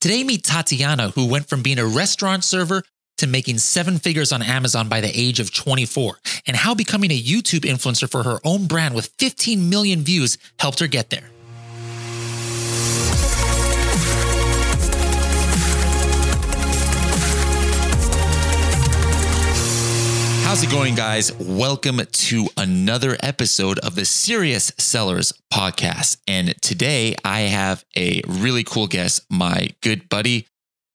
Today, meet Tatiana, who went from being a restaurant server to making seven figures on Amazon by the age of 24, and how becoming a YouTube influencer for her own brand with 15 million views helped her get there. How's it going, guys? Welcome to another episode of the Serious Sellers podcast. And today I have a really cool guest, my good buddy,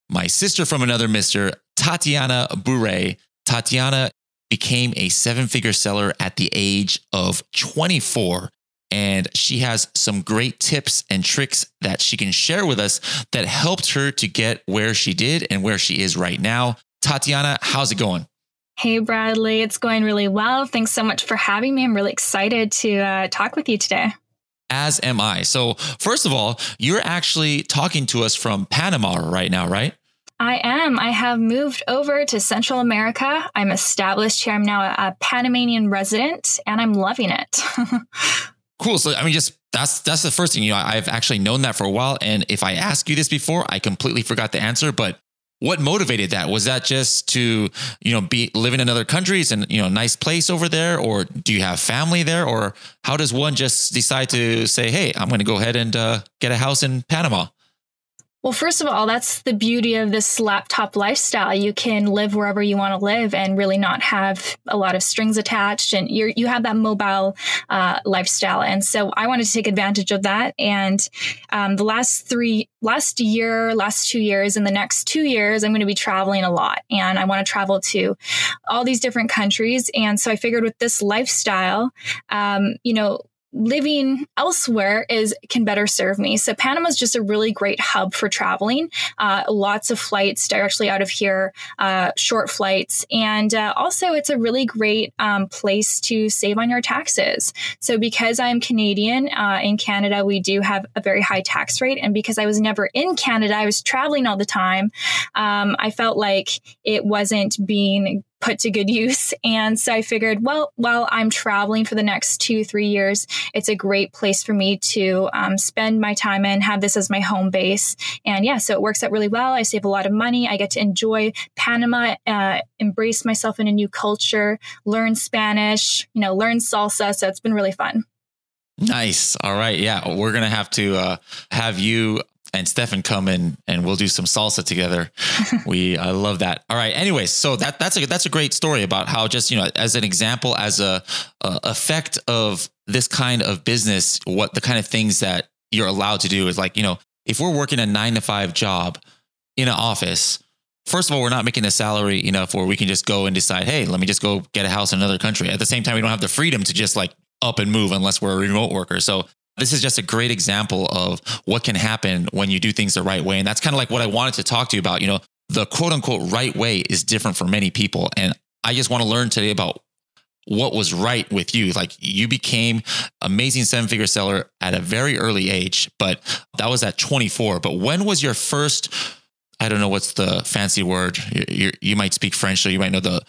my sister from another mister, Tatiana Bure. Tatiana became a seven figure seller at the age of 24. And she has some great tips and tricks that she can share with us that helped her to get where she did and where she is right now. Tatiana, how's it going? Hey, Bradley. It's going really well. Thanks so much for having me. I'm really excited to uh, talk with you today. As am I. So, first of all, you're actually talking to us from Panama right now, right? I am. I have moved over to Central America. I'm established here. I'm now a, a Panamanian resident and I'm loving it. cool. So, I mean, just that's that's the first thing. You know, I've actually known that for a while. And if I asked you this before, I completely forgot the answer. But what motivated that? Was that just to, you know, be live in another countries and, you know, nice place over there? Or do you have family there? Or how does one just decide to say, hey, I'm going to go ahead and uh, get a house in Panama? Well, first of all, that's the beauty of this laptop lifestyle. You can live wherever you want to live and really not have a lot of strings attached, and you you have that mobile uh, lifestyle. And so, I wanted to take advantage of that. And um, the last three, last year, last two years, and the next two years, I'm going to be traveling a lot, and I want to travel to all these different countries. And so, I figured with this lifestyle, um, you know, living elsewhere is can better serve me. So Panama is just a really great hub for traveling. Uh, lots of flights directly out of here, uh, short flights, and uh, also it's a really great um, place to save on your taxes. So because I'm Canadian, uh, in Canada we do have a very high tax rate, and because I was never in Canada, I was traveling all the time. Um, I felt like it wasn't being put to good use. And so I figured, well, while I'm traveling for the next two, three years, it's a great place for me to um, spend my time in, have this as my home base. And yeah, so it works out really well. I save a lot of money. I get to enjoy Panama, uh, embrace myself in a new culture, learn Spanish, you know, learn salsa. So it's been really fun. Nice. All right. Yeah. We're going to have to uh, have you and Stefan come in and we'll do some salsa together. we I love that. All right. Anyways, so that that's a that's a great story about how just you know as an example as a, a effect of this kind of business, what the kind of things that you're allowed to do is like you know if we're working a nine to five job in an office. First of all, we're not making the salary enough where we can just go and decide, hey, let me just go get a house in another country. At the same time, we don't have the freedom to just like up and move unless we're a remote worker. So this is just a great example of what can happen when you do things the right way. And that's kind of like what I wanted to talk to you about. You know, the quote unquote right way is different for many people. And I just want to learn today about what was right with you. Like you became amazing seven figure seller at a very early age, but that was at 24. But when was your first, I don't know what's the fancy word. You, you, you might speak French, so you might know the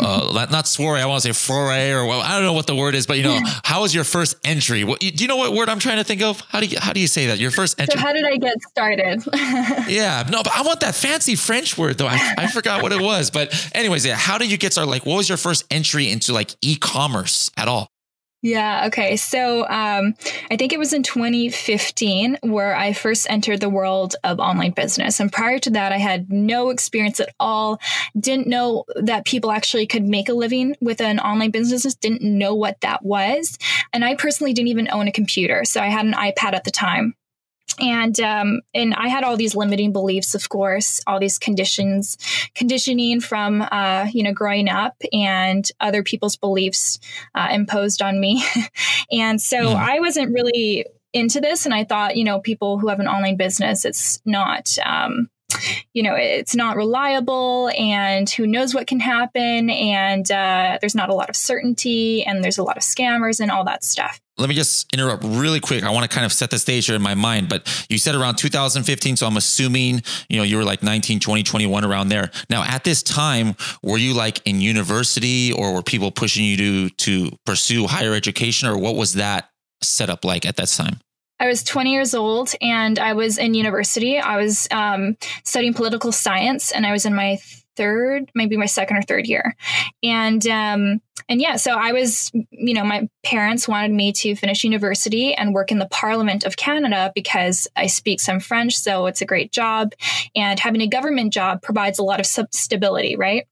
uh, not soiree. I want to say foray or well, I don't know what the word is, but you know, how was your first entry? What, do you know what word I'm trying to think of? How do you how do you say that? Your first entry. So how did I get started? yeah, no, but I want that fancy French word though. I, I forgot what it was. But anyways, yeah, how did you get started? Like, what was your first entry into like e-commerce at all? Yeah. Okay. So um, I think it was in 2015 where I first entered the world of online business. And prior to that, I had no experience at all. Didn't know that people actually could make a living with an online business, didn't know what that was. And I personally didn't even own a computer. So I had an iPad at the time and um, and I had all these limiting beliefs, of course, all these conditions, conditioning from uh, you know growing up, and other people's beliefs uh, imposed on me, and so mm. I wasn't really into this, and I thought you know people who have an online business, it's not. Um, you know, it's not reliable and who knows what can happen. And uh, there's not a lot of certainty and there's a lot of scammers and all that stuff let me just interrupt really quick. I want to kind of set the stage here in my mind, but you said around 2015. So I'm assuming, you know, you were like 19, 20, 21 around there. Now at this time, were you like in university or were people pushing you to, to pursue higher education or what was that setup like at that time? I was 20 years old and I was in university. I was um, studying political science and I was in my third, maybe my second or third year. And um, and yeah, so I was, you know, my parents wanted me to finish university and work in the Parliament of Canada because I speak some French, so it's a great job. And having a government job provides a lot of stability, right?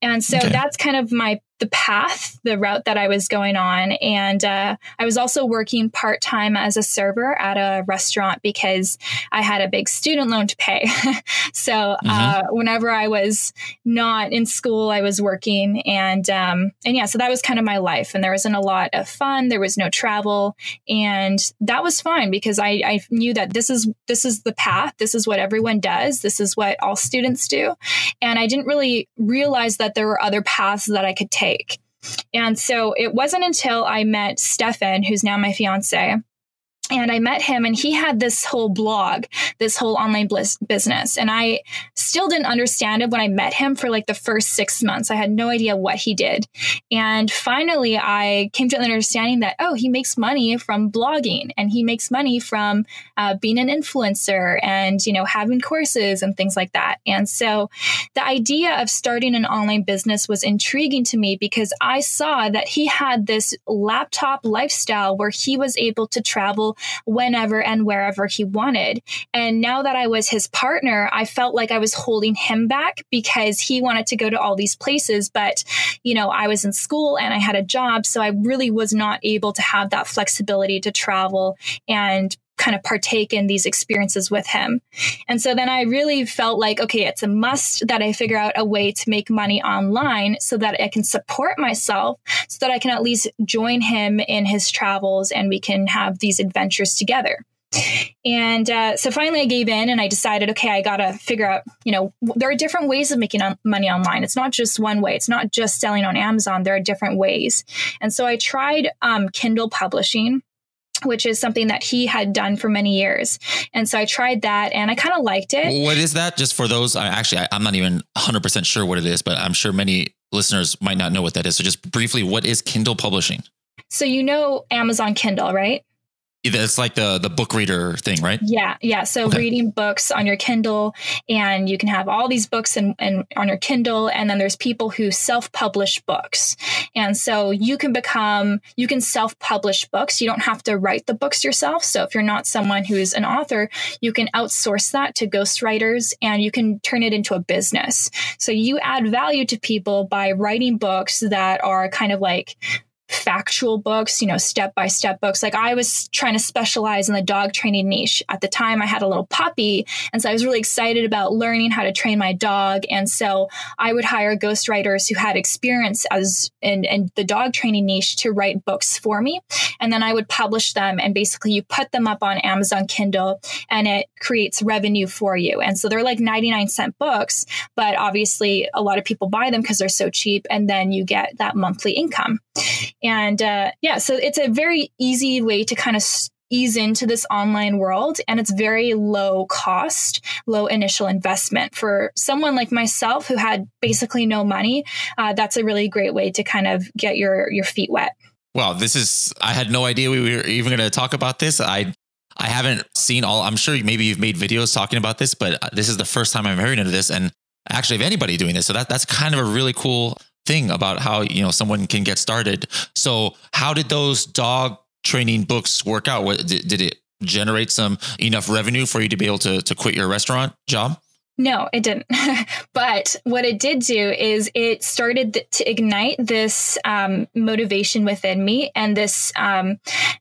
And so okay. that's kind of my the path, the route that I was going on. And uh, I was also working part time as a server at a restaurant because I had a big student loan to pay. so mm-hmm. uh, whenever I was not in school, I was working. And um, and yeah, so that was kind of my life. And there wasn't a lot of fun. There was no travel, and that was fine because I, I knew that this is this is the path. This is what everyone does. This is what all students do. And I didn't really realize that there were other paths that I could take take. And so it wasn't until I met Stefan, who's now my fiance, and I met him and he had this whole blog, this whole online bliss business. And I still didn't understand it when I met him for like the first six months. I had no idea what he did. And finally, I came to an understanding that, oh, he makes money from blogging and he makes money from uh, being an influencer and, you know, having courses and things like that. And so the idea of starting an online business was intriguing to me because I saw that he had this laptop lifestyle where he was able to travel whenever and wherever he wanted. And now that I was his partner, I felt like I was holding him back because he wanted to go to all these places. But, you know, I was in school and I had a job. So I really was not able to have that flexibility to travel and kind of partake in these experiences with him. And so then I really felt like, okay, it's a must that I figure out a way to make money online so that I can support myself, so that I can at least join him in his travels and we can have these adventures together. And uh, so finally, I gave in and I decided, okay, I got to figure out, you know, there are different ways of making money online. It's not just one way, it's not just selling on Amazon. There are different ways. And so I tried um, Kindle publishing which is something that he had done for many years. And so I tried that and I kind of liked it. What is that? Just for those, I actually, I, am not even 100% sure what it is, but I'm sure many listeners might not know what that is. So just briefly, what is Kindle publishing? So you know Amazon Kindle, right? It's like the the book reader thing, right? Yeah, yeah. So okay. reading books on your Kindle, and you can have all these books and and on your Kindle, and then there's people who self publish books, and so you can become you can self publish books. You don't have to write the books yourself. So if you're not someone who's an author, you can outsource that to ghostwriters, and you can turn it into a business. So you add value to people by writing books that are kind of like factual books, you know, step by step books. Like I was trying to specialize in the dog training niche. At the time, I had a little puppy. And so I was really excited about learning how to train my dog. And so I would hire ghostwriters who had experience as in, in the dog training niche to write books for me. And then I would publish them. And basically, you put them up on Amazon Kindle and it creates revenue for you. And so they're like 99 cent books, but obviously, a lot of people buy them because they're so cheap. And then you get that monthly income. And uh, yeah, so it's a very easy way to kind of ease into this online world and it's very low cost low initial investment. For someone like myself who had basically no money uh, that's a really great way to kind of get your your feet wet. Well this is i had no idea we were even going to talk about this. I i haven't seen all i'm sure maybe you've made videos talking about this but this is the first time i'm hearing of this and actually of anybody doing this so that that's kind of a really cool thing about how you know someone can get started. So, how did those dog training books work out? What did, did it generate some enough revenue for you to be able to to quit your restaurant job? No, it didn't. but what it did do is it started th- to ignite this um, motivation within me and this um,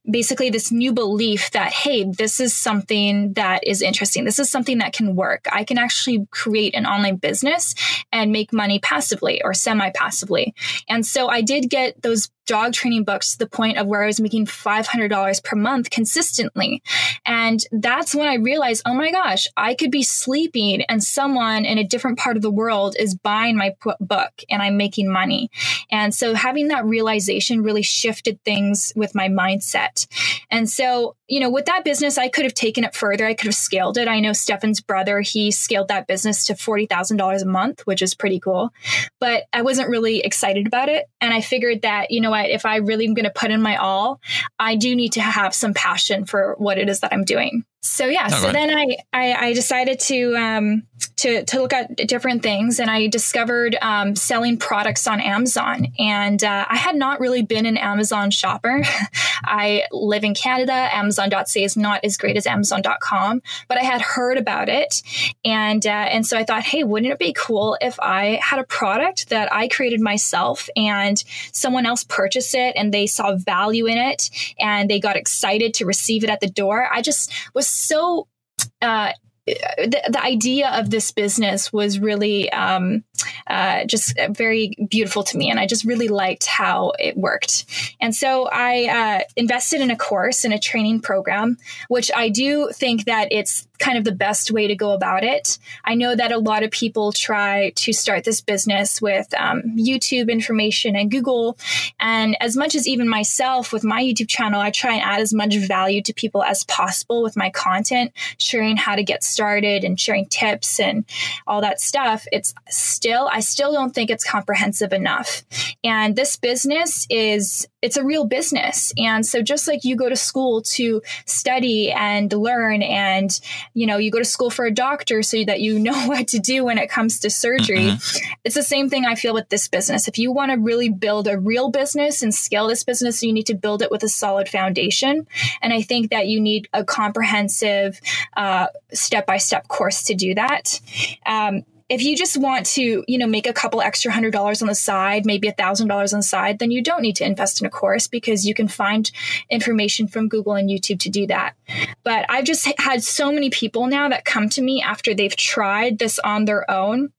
basically this new belief that, hey, this is something that is interesting. This is something that can work. I can actually create an online business and make money passively or semi passively. And so I did get those dog training books to the point of where I was making $500 per month consistently. And that's when I realized, oh my gosh, I could be sleeping and someone in a different part of the world is buying my book and I'm making money. And so having that realization really shifted things with my mindset. And so you know, with that business, I could have taken it further. I could have scaled it. I know Stefan's brother, he scaled that business to $40,000 a month, which is pretty cool. But I wasn't really excited about it. And I figured that, you know what, if I really am going to put in my all, I do need to have some passion for what it is that I'm doing. So yeah, so then I, I, I decided to um, to to look at different things, and I discovered um, selling products on Amazon. And uh, I had not really been an Amazon shopper. I live in Canada. Amazon.ca is not as great as Amazon.com, but I had heard about it, and uh, and so I thought, hey, wouldn't it be cool if I had a product that I created myself, and someone else purchased it, and they saw value in it, and they got excited to receive it at the door. I just was so uh, the, the idea of this business was really um, uh, just very beautiful to me. And I just really liked how it worked. And so I uh, invested in a course in a training program, which I do think that it's kind of the best way to go about it. I know that a lot of people try to start this business with um, YouTube information and Google. And as much as even myself with my YouTube channel, I try and add as much value to people as possible with my content, sharing how to get started and sharing tips and all that stuff. It's still, I still don't think it's comprehensive enough. And this business is, it's a real business. And so just like you go to school to study and learn and you know, you go to school for a doctor so that you know what to do when it comes to surgery. Mm-hmm. It's the same thing I feel with this business. If you want to really build a real business and scale this business, you need to build it with a solid foundation. And I think that you need a comprehensive, step by step course to do that. Um, if you just want to, you know, make a couple extra hundred dollars on the side, maybe a thousand dollars on the side, then you don't need to invest in a course because you can find information from Google and YouTube to do that. But I've just had so many people now that come to me after they've tried this on their own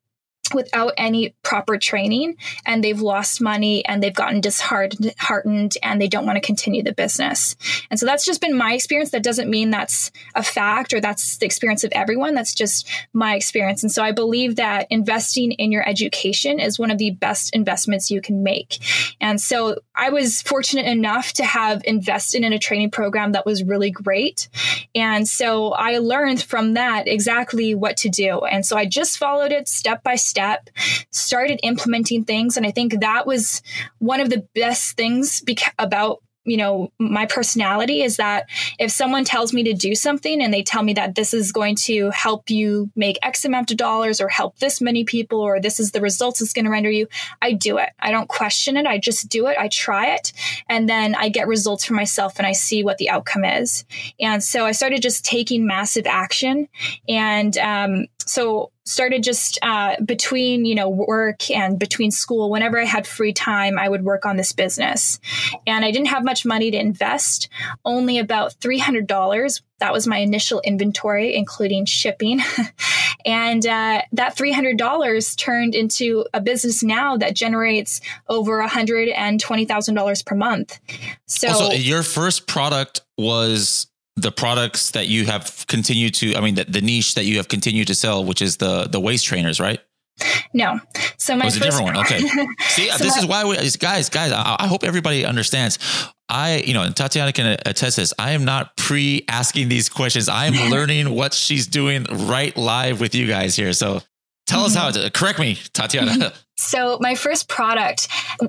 without any proper training and they've lost money and they've gotten disheartened and they don't want to continue the business. And so that's just been my experience. That doesn't mean that's a fact or that's the experience of everyone. That's just my experience. And so I believe that investing in your education is one of the best investments you can make. And so I was fortunate enough to have invested in a training program that was really great. And so I learned from that exactly what to do. And so I just followed it step by step step, started implementing things. And I think that was one of the best things beca- about you know my personality is that if someone tells me to do something and they tell me that this is going to help you make x amount of dollars or help this many people or this is the results it's going to render you i do it. I don't question it. I just do it. I try it. And then i get results for myself and i see what the outcome is. And so i started just taking massive action. And um, so started just uh, between you know work and between school whenever i had free time i would work on this business. And i didn't have much money to invest only about $300 that was my initial inventory including shipping. And uh, that $300 turned into a business now that generates over $120000 per month. So, so your first product was the products that you have continued to i mean the, the niche that you have continued to sell which is the the waist trainers right no. So my oh, first, a different one. Okay. See, so this my, is why we guys, guys, I, I, hope everybody understands. I, you know, and Tatiana can attest this. I am not pre asking these questions. I am learning what she's doing right live with you guys here. So tell mm-hmm. us how to correct me, Tatiana. So my first product,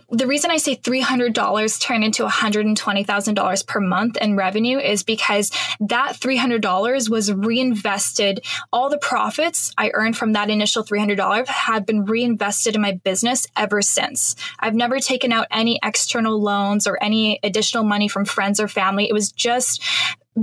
the reason I say $300 turned into $120,000 per month in revenue is because that $300 was reinvested. All the profits I earned from that initial $300 have been reinvested in my business ever since. I've never taken out any external loans or any additional money from friends or family. It was just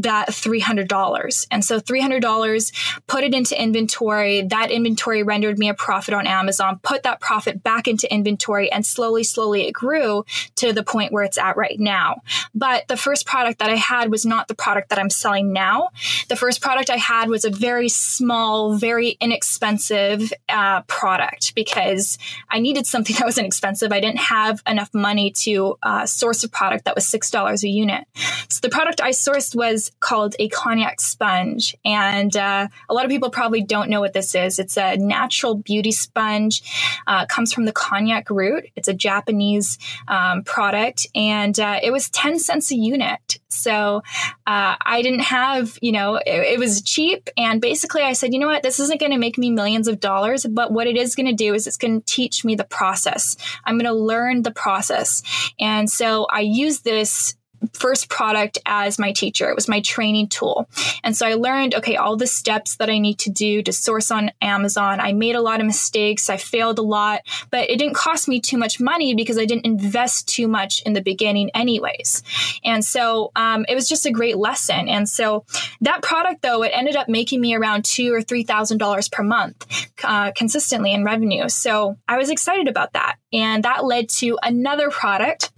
that $300. And so $300, put it into inventory. That inventory rendered me a profit on Amazon, put that profit back into inventory, and slowly, slowly it grew to the point where it's at right now. But the first product that I had was not the product that I'm selling now. The first product I had was a very small, very inexpensive uh, product because I needed something that was inexpensive. I didn't have enough money to uh, source a product that was $6 a unit. So the product I sourced was called a konjac sponge. And uh, a lot of people probably don't know what this is. It's a natural beauty sponge, uh, comes from the konjac root. It's a Japanese um, product, and uh, it was 10 cents a unit. So uh, I didn't have, you know, it, it was cheap. And basically, I said, you know what, this isn't going to make me millions of dollars, but what it is going to do is it's going to teach me the process. I'm going to learn the process. And so I use this first product as my teacher. It was my training tool. And so I learned, okay, all the steps that I need to do to source on Amazon. I made a lot of mistakes. I failed a lot, but it didn't cost me too much money because I didn't invest too much in the beginning anyways. And so um, it was just a great lesson. And so that product though, it ended up making me around two or $3,000 per month uh, consistently in revenue. So I was excited about that. And that led to another product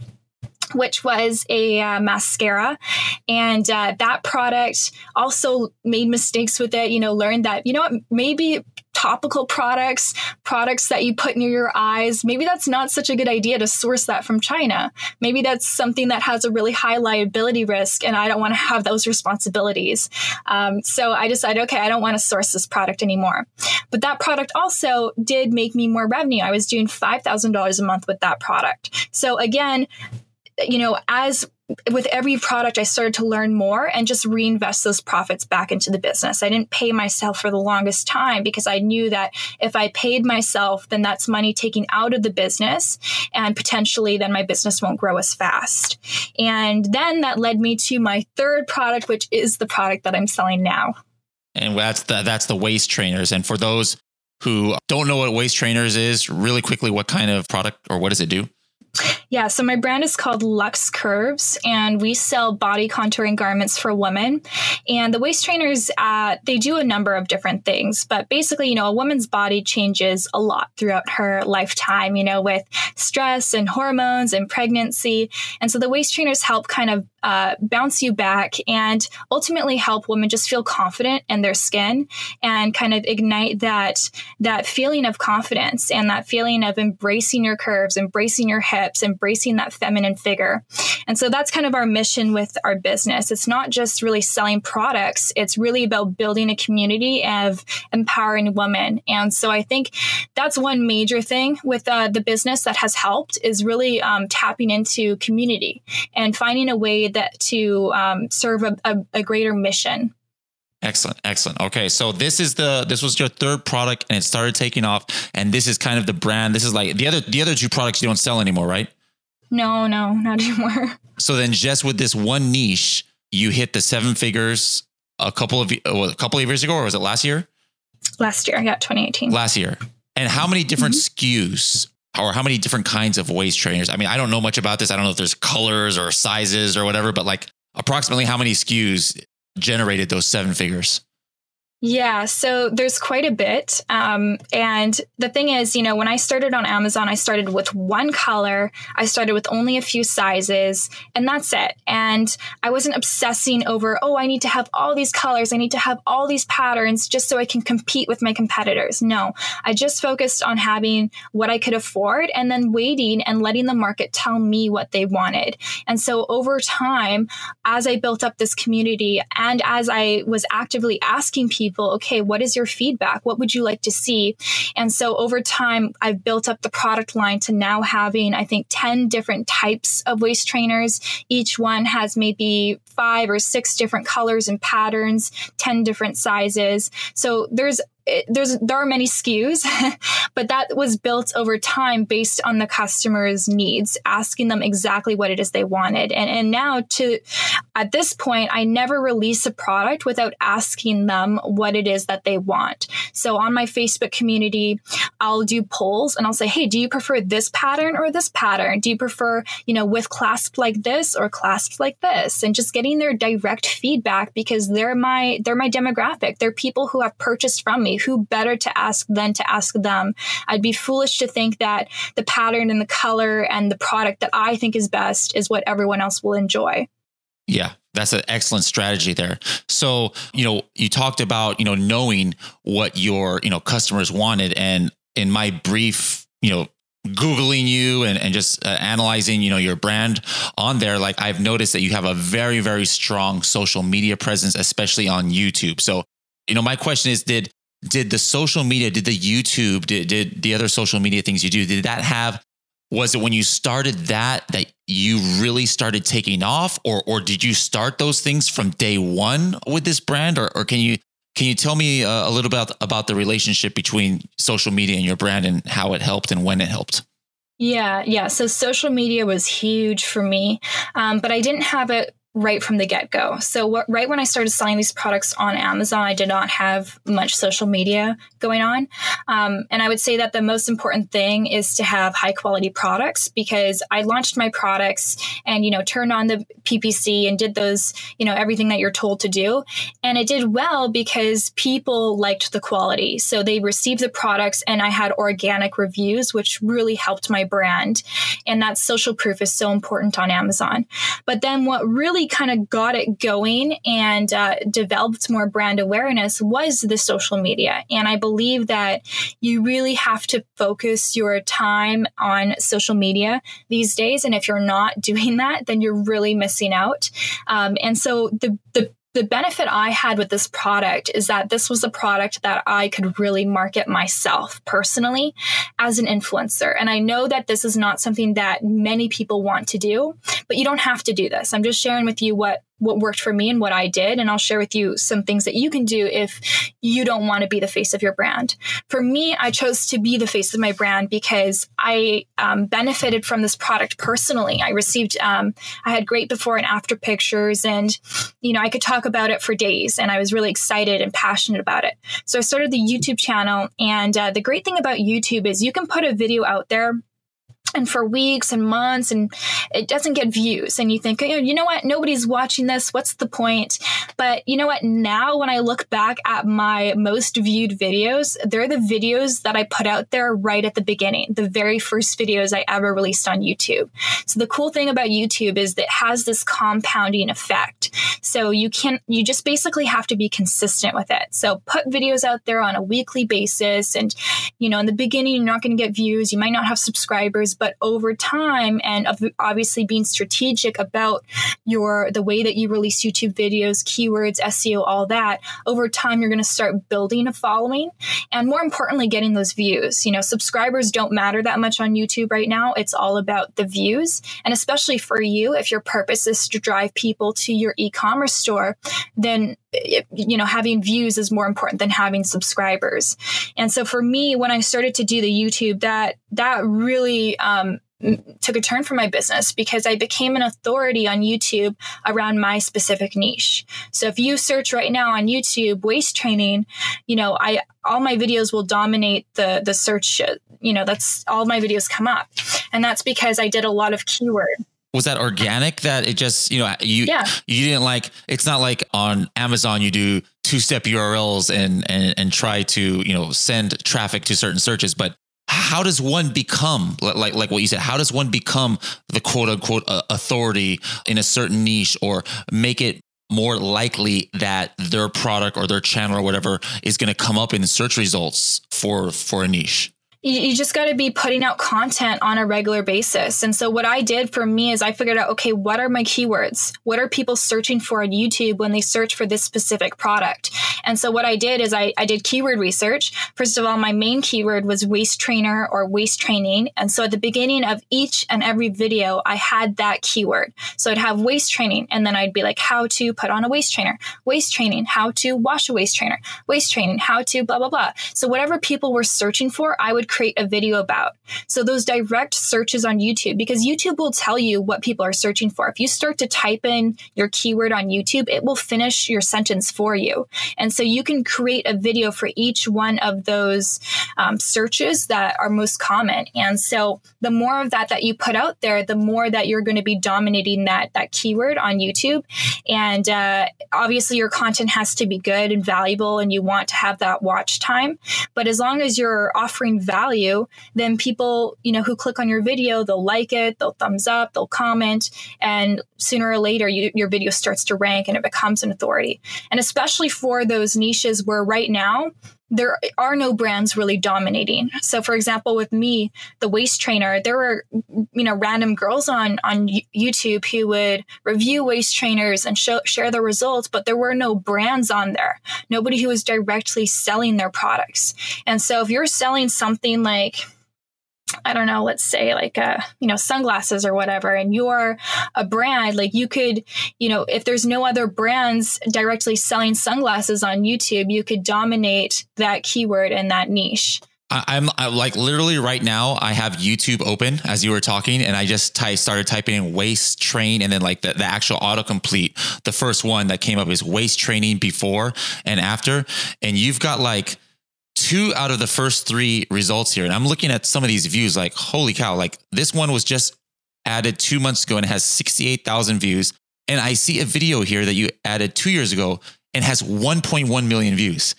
which was a uh, mascara. And uh, that product also made mistakes with it, you know, learned that, you know what, maybe topical products, products that you put near your eyes, maybe that's not such a good idea to source that from China. Maybe that's something that has a really high liability risk, and I don't want to have those responsibilities. Um, so I decided, okay, I don't want to source this product anymore. But that product also did make me more revenue. I was doing $5,000 a month with that product. So again, you know, as with every product, I started to learn more and just reinvest those profits back into the business. I didn't pay myself for the longest time because I knew that if I paid myself, then that's money taken out of the business and potentially then my business won't grow as fast. And then that led me to my third product, which is the product that I'm selling now. And that's the, that's the waist trainers. And for those who don't know what waist trainers is, really quickly, what kind of product or what does it do? Yeah, so my brand is called Lux Curves, and we sell body contouring garments for women. And the waist trainers, uh, they do a number of different things, but basically, you know, a woman's body changes a lot throughout her lifetime, you know, with stress and hormones and pregnancy. And so the waist trainers help kind of uh, bounce you back and ultimately help women just feel confident in their skin and kind of ignite that that feeling of confidence and that feeling of embracing your curves, embracing your hips, embracing that feminine figure. And so that's kind of our mission with our business. It's not just really selling products; it's really about building a community of empowering women. And so I think that's one major thing with uh, the business that has helped is really um, tapping into community and finding a way that to um, serve a, a, a greater mission. Excellent, excellent. Okay, so this is the this was your third product, and it started taking off, and this is kind of the brand. This is like the other the other two products you don't sell anymore, right? No, no, not anymore. So then, just with this one niche, you hit the seven figures a couple of a couple of years ago, or was it last year? Last year, I got 2018. Last year, and how many different mm-hmm. SKUs or how many different kinds of waist trainers? I mean, I don't know much about this. I don't know if there's colors or sizes or whatever, but like approximately how many SKUs generated those seven figures? Yeah, so there's quite a bit. Um, and the thing is, you know, when I started on Amazon, I started with one color, I started with only a few sizes, and that's it. And I wasn't obsessing over, oh, I need to have all these colors, I need to have all these patterns just so I can compete with my competitors. No, I just focused on having what I could afford and then waiting and letting the market tell me what they wanted. And so over time, as I built up this community and as I was actively asking people, people, okay, what is your feedback? What would you like to see? And so over time, I've built up the product line to now having, I think, 10 different types of waist trainers. Each one has maybe five or six different colors and patterns, 10 different sizes. So there's there's there are many SKUs, but that was built over time based on the customer's needs, asking them exactly what it is they wanted. And and now to at this point, I never release a product without asking them what it is that they want. So on my Facebook community, I'll do polls and I'll say, "Hey, do you prefer this pattern or this pattern? Do you prefer, you know, with clasp like this or clasps like this?" And just getting their direct feedback because they're my they're my demographic. They're people who have purchased from me who better to ask than to ask them? I'd be foolish to think that the pattern and the color and the product that I think is best is what everyone else will enjoy. Yeah, that's an excellent strategy there. So, you know, you talked about, you know, knowing what your, you know, customers wanted and in my brief, you know, googling you and, and just uh, analyzing you know your brand on there like i've noticed that you have a very very strong social media presence especially on youtube so you know my question is did did the social media did the youtube did, did the other social media things you do did that have was it when you started that that you really started taking off? Or or did you start those things from day one with this brand? Or, or can you can you tell me a, uh, a little bit about, about the relationship between social media and your brand and how it helped and when it helped? Yeah, yeah. So social media was huge for me, um, but I didn't have it right from the get go. So, what, right when I started selling these products on Amazon, I did not have much social media going on. Um, and I would say that the most important thing is to have high quality products because I launched my products and, you know, turned on the PPC and did those, you know, everything that you're told to do. And it did well because people liked the quality. So they received the products and I had organic reviews, which really helped my brand. And that social proof is so important on Amazon. But then what really kind of got it going and uh, developed more brand awareness was the social media. And I believe that you really have to focus your time on social media these days. And if you're not doing that, then you're really missing out. Um, and so the, the the benefit I had with this product is that this was a product that I could really market myself personally as an influencer. And I know that this is not something that many people want to do, but you don't have to do this. I'm just sharing with you what what worked for me and what I did. And I'll share with you some things that you can do if you don't want to be the face of your brand. For me, I chose to be the face of my brand because I um, benefited from this product personally. I received, um, I had great before and after pictures, and, you know, I could talk about it for days. And I was really excited and passionate about it. So I started the YouTube channel. And uh, the great thing about YouTube is you can put a video out there and for weeks and months and it doesn't get views. And you think oh, you know what? Nobody's watching this. What's the point but you know what? Now when i look back at my most viewed videos they're the videos that i put out there right at the beginning the very first videos i ever released on youtube. So the cool thing about youtube is that it has this compounding effect. So you can you just basically have to be consistent with it. So put videos out there on a weekly basis and you know in the beginning you're not going to get views you might not have subscribers but over time and obviously being strategic about your the way that you release YouTube videos, keywords, SEO, all that, over time you're going to start building a following and more importantly getting those views. You know, subscribers don't matter that much on YouTube right now. It's all about the views and especially for you if your purpose is to drive people to your e-commerce store, then you know having views is more important than having subscribers and so for me when i started to do the youtube that that really um, took a turn for my business because I became an authority on YouTube around my specific niche. So if you search right now on YouTube waist training, you know, I all my videos will dominate the the search, you know, that's all my videos come up. And that's because I did a lot of keyword was that organic that it just you know you yeah. you didn't like it's not like on amazon you do two step urls and, and and try to you know send traffic to certain searches but how does one become like like what you said how does one become the quote unquote uh, authority in a certain niche or make it more likely that their product or their channel or whatever is going to come up in search results for for a niche you, just got to be putting out content on a regular basis. And so what I did for me is I figured out, okay, what are my keywords? What are people searching for on YouTube when they search for this specific product? And so what I did is I, I did keyword research. First of all, my main keyword was waist trainer or waist training. And so at the beginning of each and every video, I had that keyword. So I'd have waist training and then I'd be like, how to put on a waist trainer, waist training, how to wash a waist trainer, waist training, how to blah, blah, blah. So whatever people were searching for, I would create a video about. So those direct searches on YouTube, because YouTube will tell you what people are searching for. If you start to type in your keyword on YouTube, it will finish your sentence for you. And so you can create a video for each one of those um, searches that are most common. And so the more of that that you put out there, the more that you're going to be dominating that that keyword on YouTube. And uh, obviously, your content has to be good and valuable, and you want to have that watch time. But as long as you're offering value then people, you know, who click on your video, they'll like it, they'll thumbs up, they'll comment, and sooner or later you, your video starts to rank and it becomes an authority. And especially for those niches where right now there are no brands really dominating. So for example, with me, the waist trainer, there were, you know, random girls on, on YouTube who would review waist trainers and show, share the results, but there were no brands on there. Nobody who was directly selling their products. And so if you're selling something like, I don't know, let's say like uh, you know, sunglasses or whatever, and you're a brand, like you could, you know, if there's no other brands directly selling sunglasses on YouTube, you could dominate that keyword and that niche. I'm I, like literally right now. I have YouTube open as you were talking, and I just ty- started typing in waist train, and then like the, the actual autocomplete. The first one that came up is waist training before and after, and you've got like two out of the first three results here. And I'm looking at some of these views like, holy cow, like this one was just added two months ago and has 68,000 views. And I see a video here that you added two years ago and has 1.1 million views.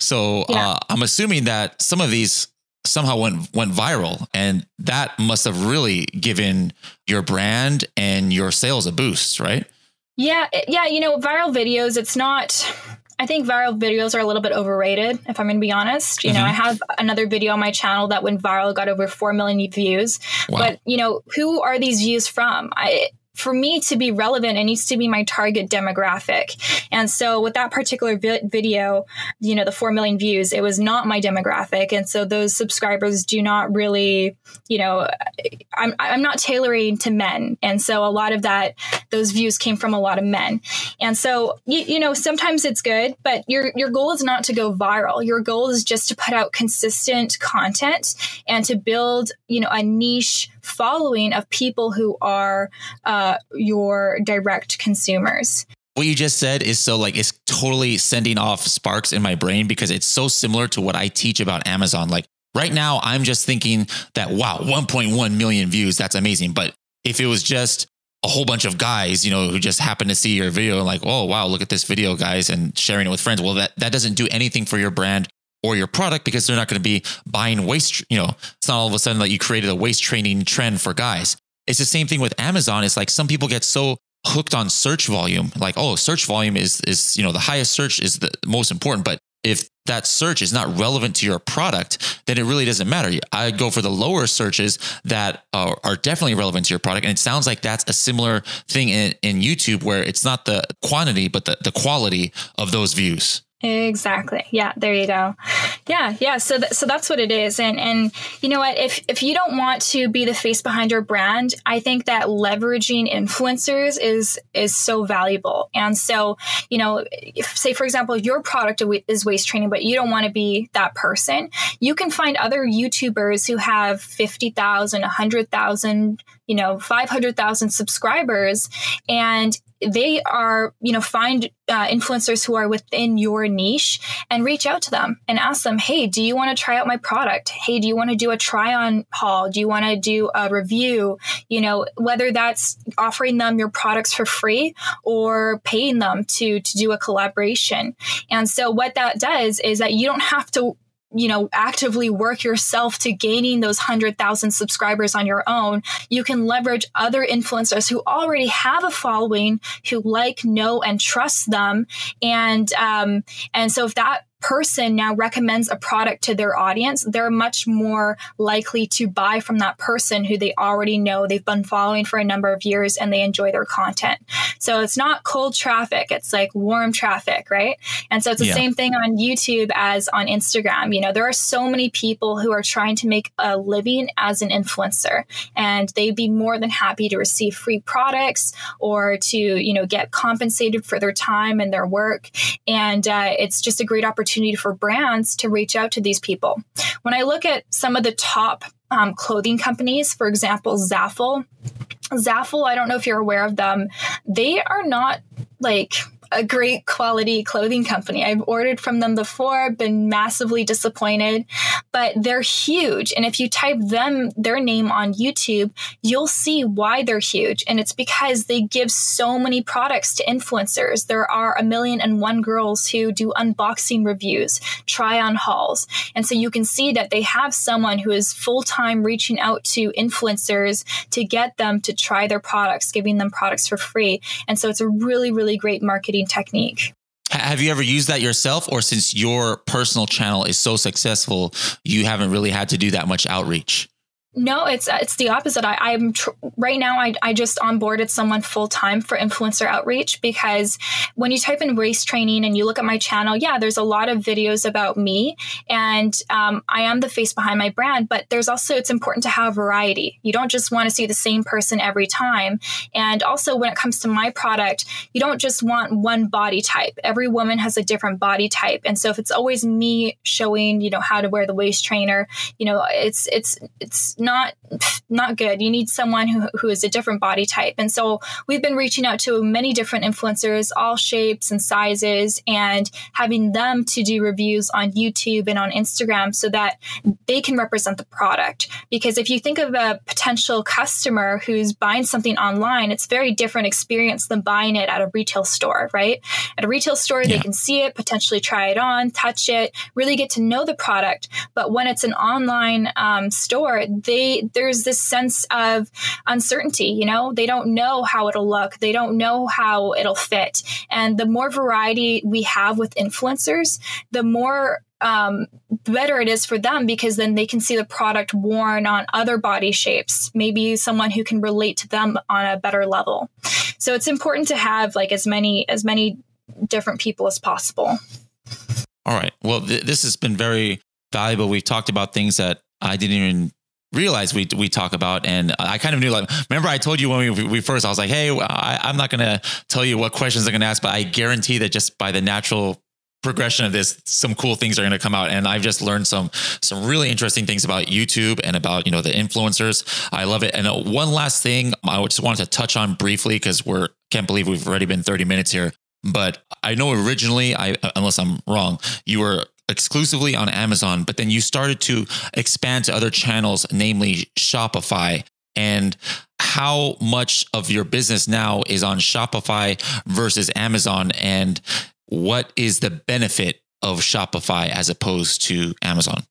So yeah. uh, I'm assuming that some of these somehow went went viral, and that must have really given your brand and your sales a boost, right? Yeah, yeah. You know, viral videos. It's not I think viral videos are a little bit overrated, if I'm going to be honest. You mm-hmm. know, I have another video on my channel that went viral, got over 4 million views. Wow. But, you know, who are these views from? I, for me to be relevant, it needs to be my target demographic. And so with that particular vi- video, you know, the 4 million views, it was not my demographic. And so those subscribers do not really, you know, I'm, I'm not tailoring to men. And so a lot of that, those views came from a lot of men. And so, you, you know, sometimes it's good, but your, your goal is not to go viral. Your goal is just to put out consistent content and to build, you know, a niche following of people who are uh, your direct consumers what you just said is so like it's totally sending off sparks in my brain because it's so similar to what I teach about Amazon. Like right now, I'm just thinking that wow, 1.1 million views, that's amazing. But if it was just a whole bunch of guys, you know, who just happen to see your video and like, oh wow, look at this video, guys, and sharing it with friends. Well, that that doesn't do anything for your brand or your product because they're not going to be buying waist. You know, it's not all of a sudden that you created a waist training trend for guys. It's the same thing with Amazon. It's like some people get so hooked on search volume, like, oh, search volume is is, you know, the highest search is the most important. But if that search is not relevant to your product, then it really doesn't matter. I go for the lower searches that are, are, definitely relevant to your product. And it sounds like that's a similar thing in, in YouTube where it's not the quantity, but the, the quality of those views. Exactly. Yeah, there you go. Yeah, yeah. So, th- so that's what it is. And and you know what? If if you don't want to be the face behind your brand, I think that leveraging influencers is is so valuable. And so, you know, if, say for example, your product is waist training, but you don't want to be that person, you can find other YouTubers who have 50,000, 100,000, you know, 500,000 subscribers and they are, you know, find uh, influencers who are within your niche and reach out to them and ask them, hey, do you want to try out my product? Hey, do you want to do a try on haul? Do you want to do a review? You know, whether that's offering them your products for free or paying them to to do a collaboration. And so what that does is that you don't have to you know, actively work yourself to gaining those 100,000 subscribers on your own, you can leverage other influencers who already have a following, who like, know, and trust them. And, um, and so if that person now recommends a product to their audience, they're much more likely to buy from that person who they already know they've been following for a number of years and they enjoy their content. So it's not cold traffic, it's like warm traffic, right? And so it's the yeah. same thing on YouTube as on Instagram. You know, there are so many people who are trying to make a living as an influencer and they'd be more than happy to receive free products or to, you know, get compensated for their time and their work. And uh, it's just a great opportunity opportunity for brands to reach out to these people. When I look at some of the top um, clothing companies, for example, Zaful, Zaful, I don't know if you're aware of them, they are not like a great quality clothing company. I've ordered from them before, been massively disappointed, but they're huge. And if you type them, their name on YouTube, you'll see why they're huge. And it's because they give so many products to influencers. There are a million and one girls who do unboxing reviews, try on hauls. And so you can see that they have someone who is full time reaching out to influencers to get them to try their products, giving them products for free. And so it's a really, really great marketing technique. Have you ever used that yourself, or since your personal channel is so successful, you haven't really had to do that much outreach? No, it's it's the opposite. I, am tr- right now. I, I just onboarded someone full time for influencer outreach because when you type in waist training and you look at my channel, yeah, there's a lot of videos about me, and um, I am the face behind my brand. But there's also it's important to have variety. You don't just want to see the same person every time. And also when it comes to my product, you don't just want one body type. Every woman has a different body type, and so if it's always me showing, you know, how to wear the waist trainer, you know, it's it's it's not not good. You need someone who, who is a different body type. And so we've been reaching out to many different influencers, all shapes and sizes, and having them to do reviews on YouTube and on Instagram so that they can represent the product. Because if you think of a potential customer who's buying something online, it's very different experience than buying it at a retail store, right? At a retail store, yeah. they can see it, potentially try it on, touch it, really get to know the product. But when it's an online um, store, they they there's this sense of uncertainty you know they don't know how it'll look they don't know how it'll fit and the more variety we have with influencers the more um, better it is for them because then they can see the product worn on other body shapes, maybe someone who can relate to them on a better level. So it's important to have like as many as many different people as possible. All right. Well, th- this has been very valuable. We've talked about things that I didn't even realize we we talk about and I kind of knew like remember I told you when we, we first I was like hey I, am not gonna tell you what questions I'm gonna ask but I guarantee that just by the natural progression of this some cool things are to come out. And I've just learned some some really interesting things about YouTube and about you know the influencers. I love it. And uh, one last thing I just wanted to touch on briefly because we're can't believe we've already been 30 minutes here but I know originally I unless I'm wrong you were exclusively on Amazon, but then you started to expand to other channels, namely Shopify. And how much of your business now is on Shopify versus Amazon? And what is the benefit of Shopify as opposed to Amazon?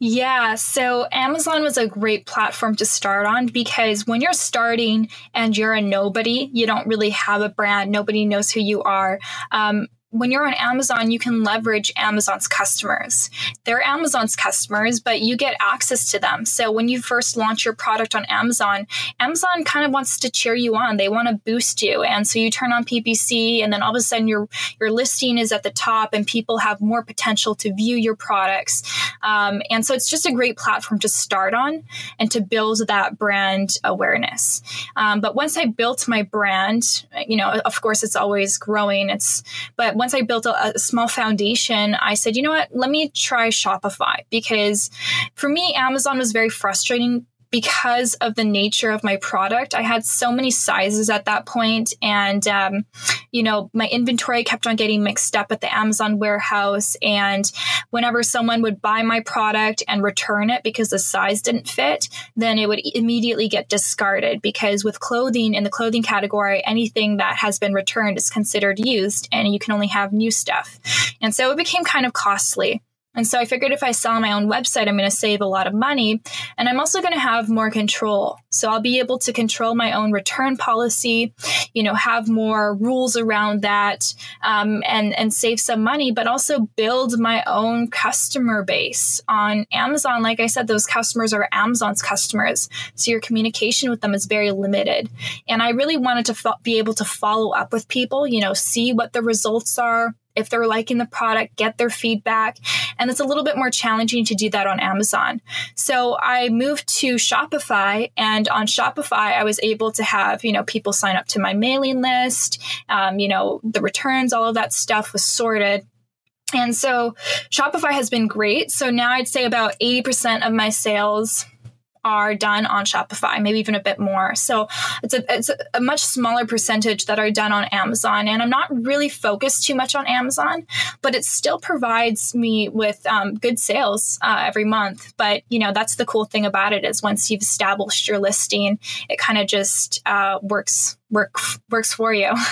Yeah, so Amazon was a great platform to start on because when you're starting and you're a nobody, you don't really have a brand, nobody knows who you are. Um, when you're on Amazon, you can leverage Amazon's customers. They're Amazon's customers, but you get access to them. So when you first launch your product on Amazon, Amazon kind of wants to cheer you on. They want to boost you. And so you turn on PPC and then all of a sudden your your listing is at the top and people have more potential to view your products. Um, and so it's just a great platform to start on and to build that brand awareness. Um, but once I built my brand, you know, of course it's always growing. It's but once I built a, a small foundation, I said, you know what, let me try Shopify because for me, Amazon was very frustrating because of the nature of my product, I had so many sizes at that point, and um, you know my inventory kept on getting mixed up at the Amazon warehouse. And whenever someone would buy my product and return it because the size didn't fit, then it would immediately get discarded. Because with clothing in the clothing category, anything that has been returned is considered used, and you can only have new stuff. And so it became kind of costly. And so I figured if I sell my own website, I'm going to save a lot of money and I'm also going to have more control. So I'll be able to control my own return policy, you know, have more rules around that um, and, and save some money, but also build my own customer base on Amazon. Like I said, those customers are Amazon's customers. So your communication with them is very limited. And I really wanted to fo- be able to follow up with people, you know, see what the results are if they're liking the product, get their feedback. And it's a little bit more challenging to do that on Amazon. So I moved to Shopify, and on Shopify, I was able to have, you know, people sign up to my mailing list, um, you know, the returns, all of that stuff was sorted. And so Shopify has been great. So now I'd say about 80% of my sales are done on Shopify, maybe even a bit more. So it's a it's a much smaller percentage that are done on Amazon, and I'm not really focused too much on Amazon, but it still provides me with um, good sales uh, every month. But you know that's the cool thing about it is once you've established your listing, it kind of just uh, works work works for you.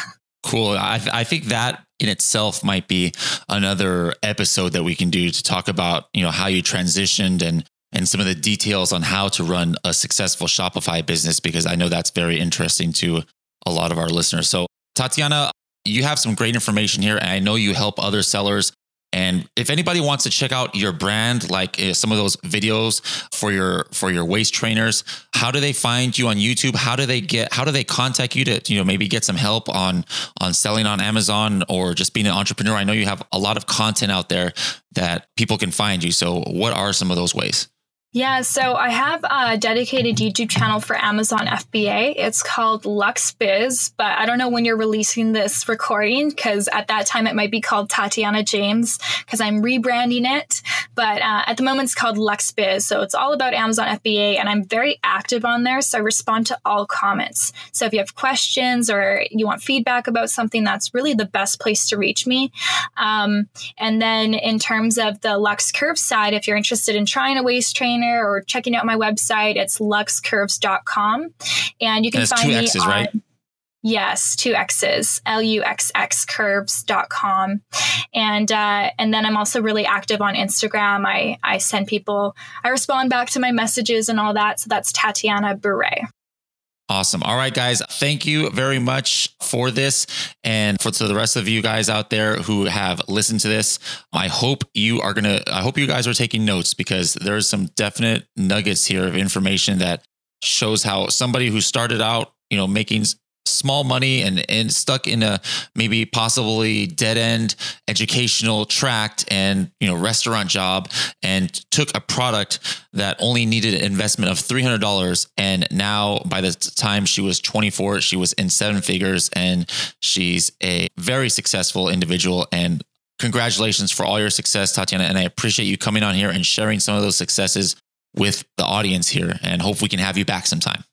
Cool. I, I think that in itself might be another episode that we can do to talk about you know how you transitioned and and some of the details on how to run a successful Shopify business, because I know that's very interesting to a lot of our listeners. So, Tatiana, you have some great information here. And I know you help other sellers and if anybody wants to check out your brand, like uh, some of those videos for your for your waist trainers, how do they find you on YouTube? How do they get? How do they contact you to you know maybe get some help on on selling on Amazon or just being an entrepreneur? I know you have a lot of content out there that people can find you. So what are some of those ways? Yeah, so I have a dedicated YouTube channel for Amazon FBA. It's called Lux Biz, but I don't know when you're releasing this recording because at that time it might be called Tatiana James because I'm rebranding it. But uh, at the moment it's called Lux Biz. So it's all about Amazon FBA and I'm very active on there. So I respond to all comments. So if you have questions or you want feedback about something, that's really the best place to reach me. Um, and then in terms of the Luxx Curve side, if you're interested in trying a waist trainer, or checking out my website, it's luxxcurves.com. And you can and find two me X's, on, right? Yes, two X's, L-U-X-X curves.com. And, uh, and then I'm also really active on Instagram. I, I send people, I respond back to my messages and all that. So that's Tatiana Bure. Awesome. All right, guys. Thank you very much for this. And for to the rest of you guys out there who have listened to this, I hope you are going to, I hope you guys are taking notes because there's some definite nuggets here of information that shows how somebody who started out, you know, making small money and, and stuck in a maybe possibly dead end educational tract and you know restaurant job and took a product that only needed an investment of $300 and now by the time she was 24 she was in seven figures and she's a very successful individual. And congratulations for all your success Tatiana. And I appreciate you coming on here and sharing some of those successes with the audience here. And hope we can have you back sometime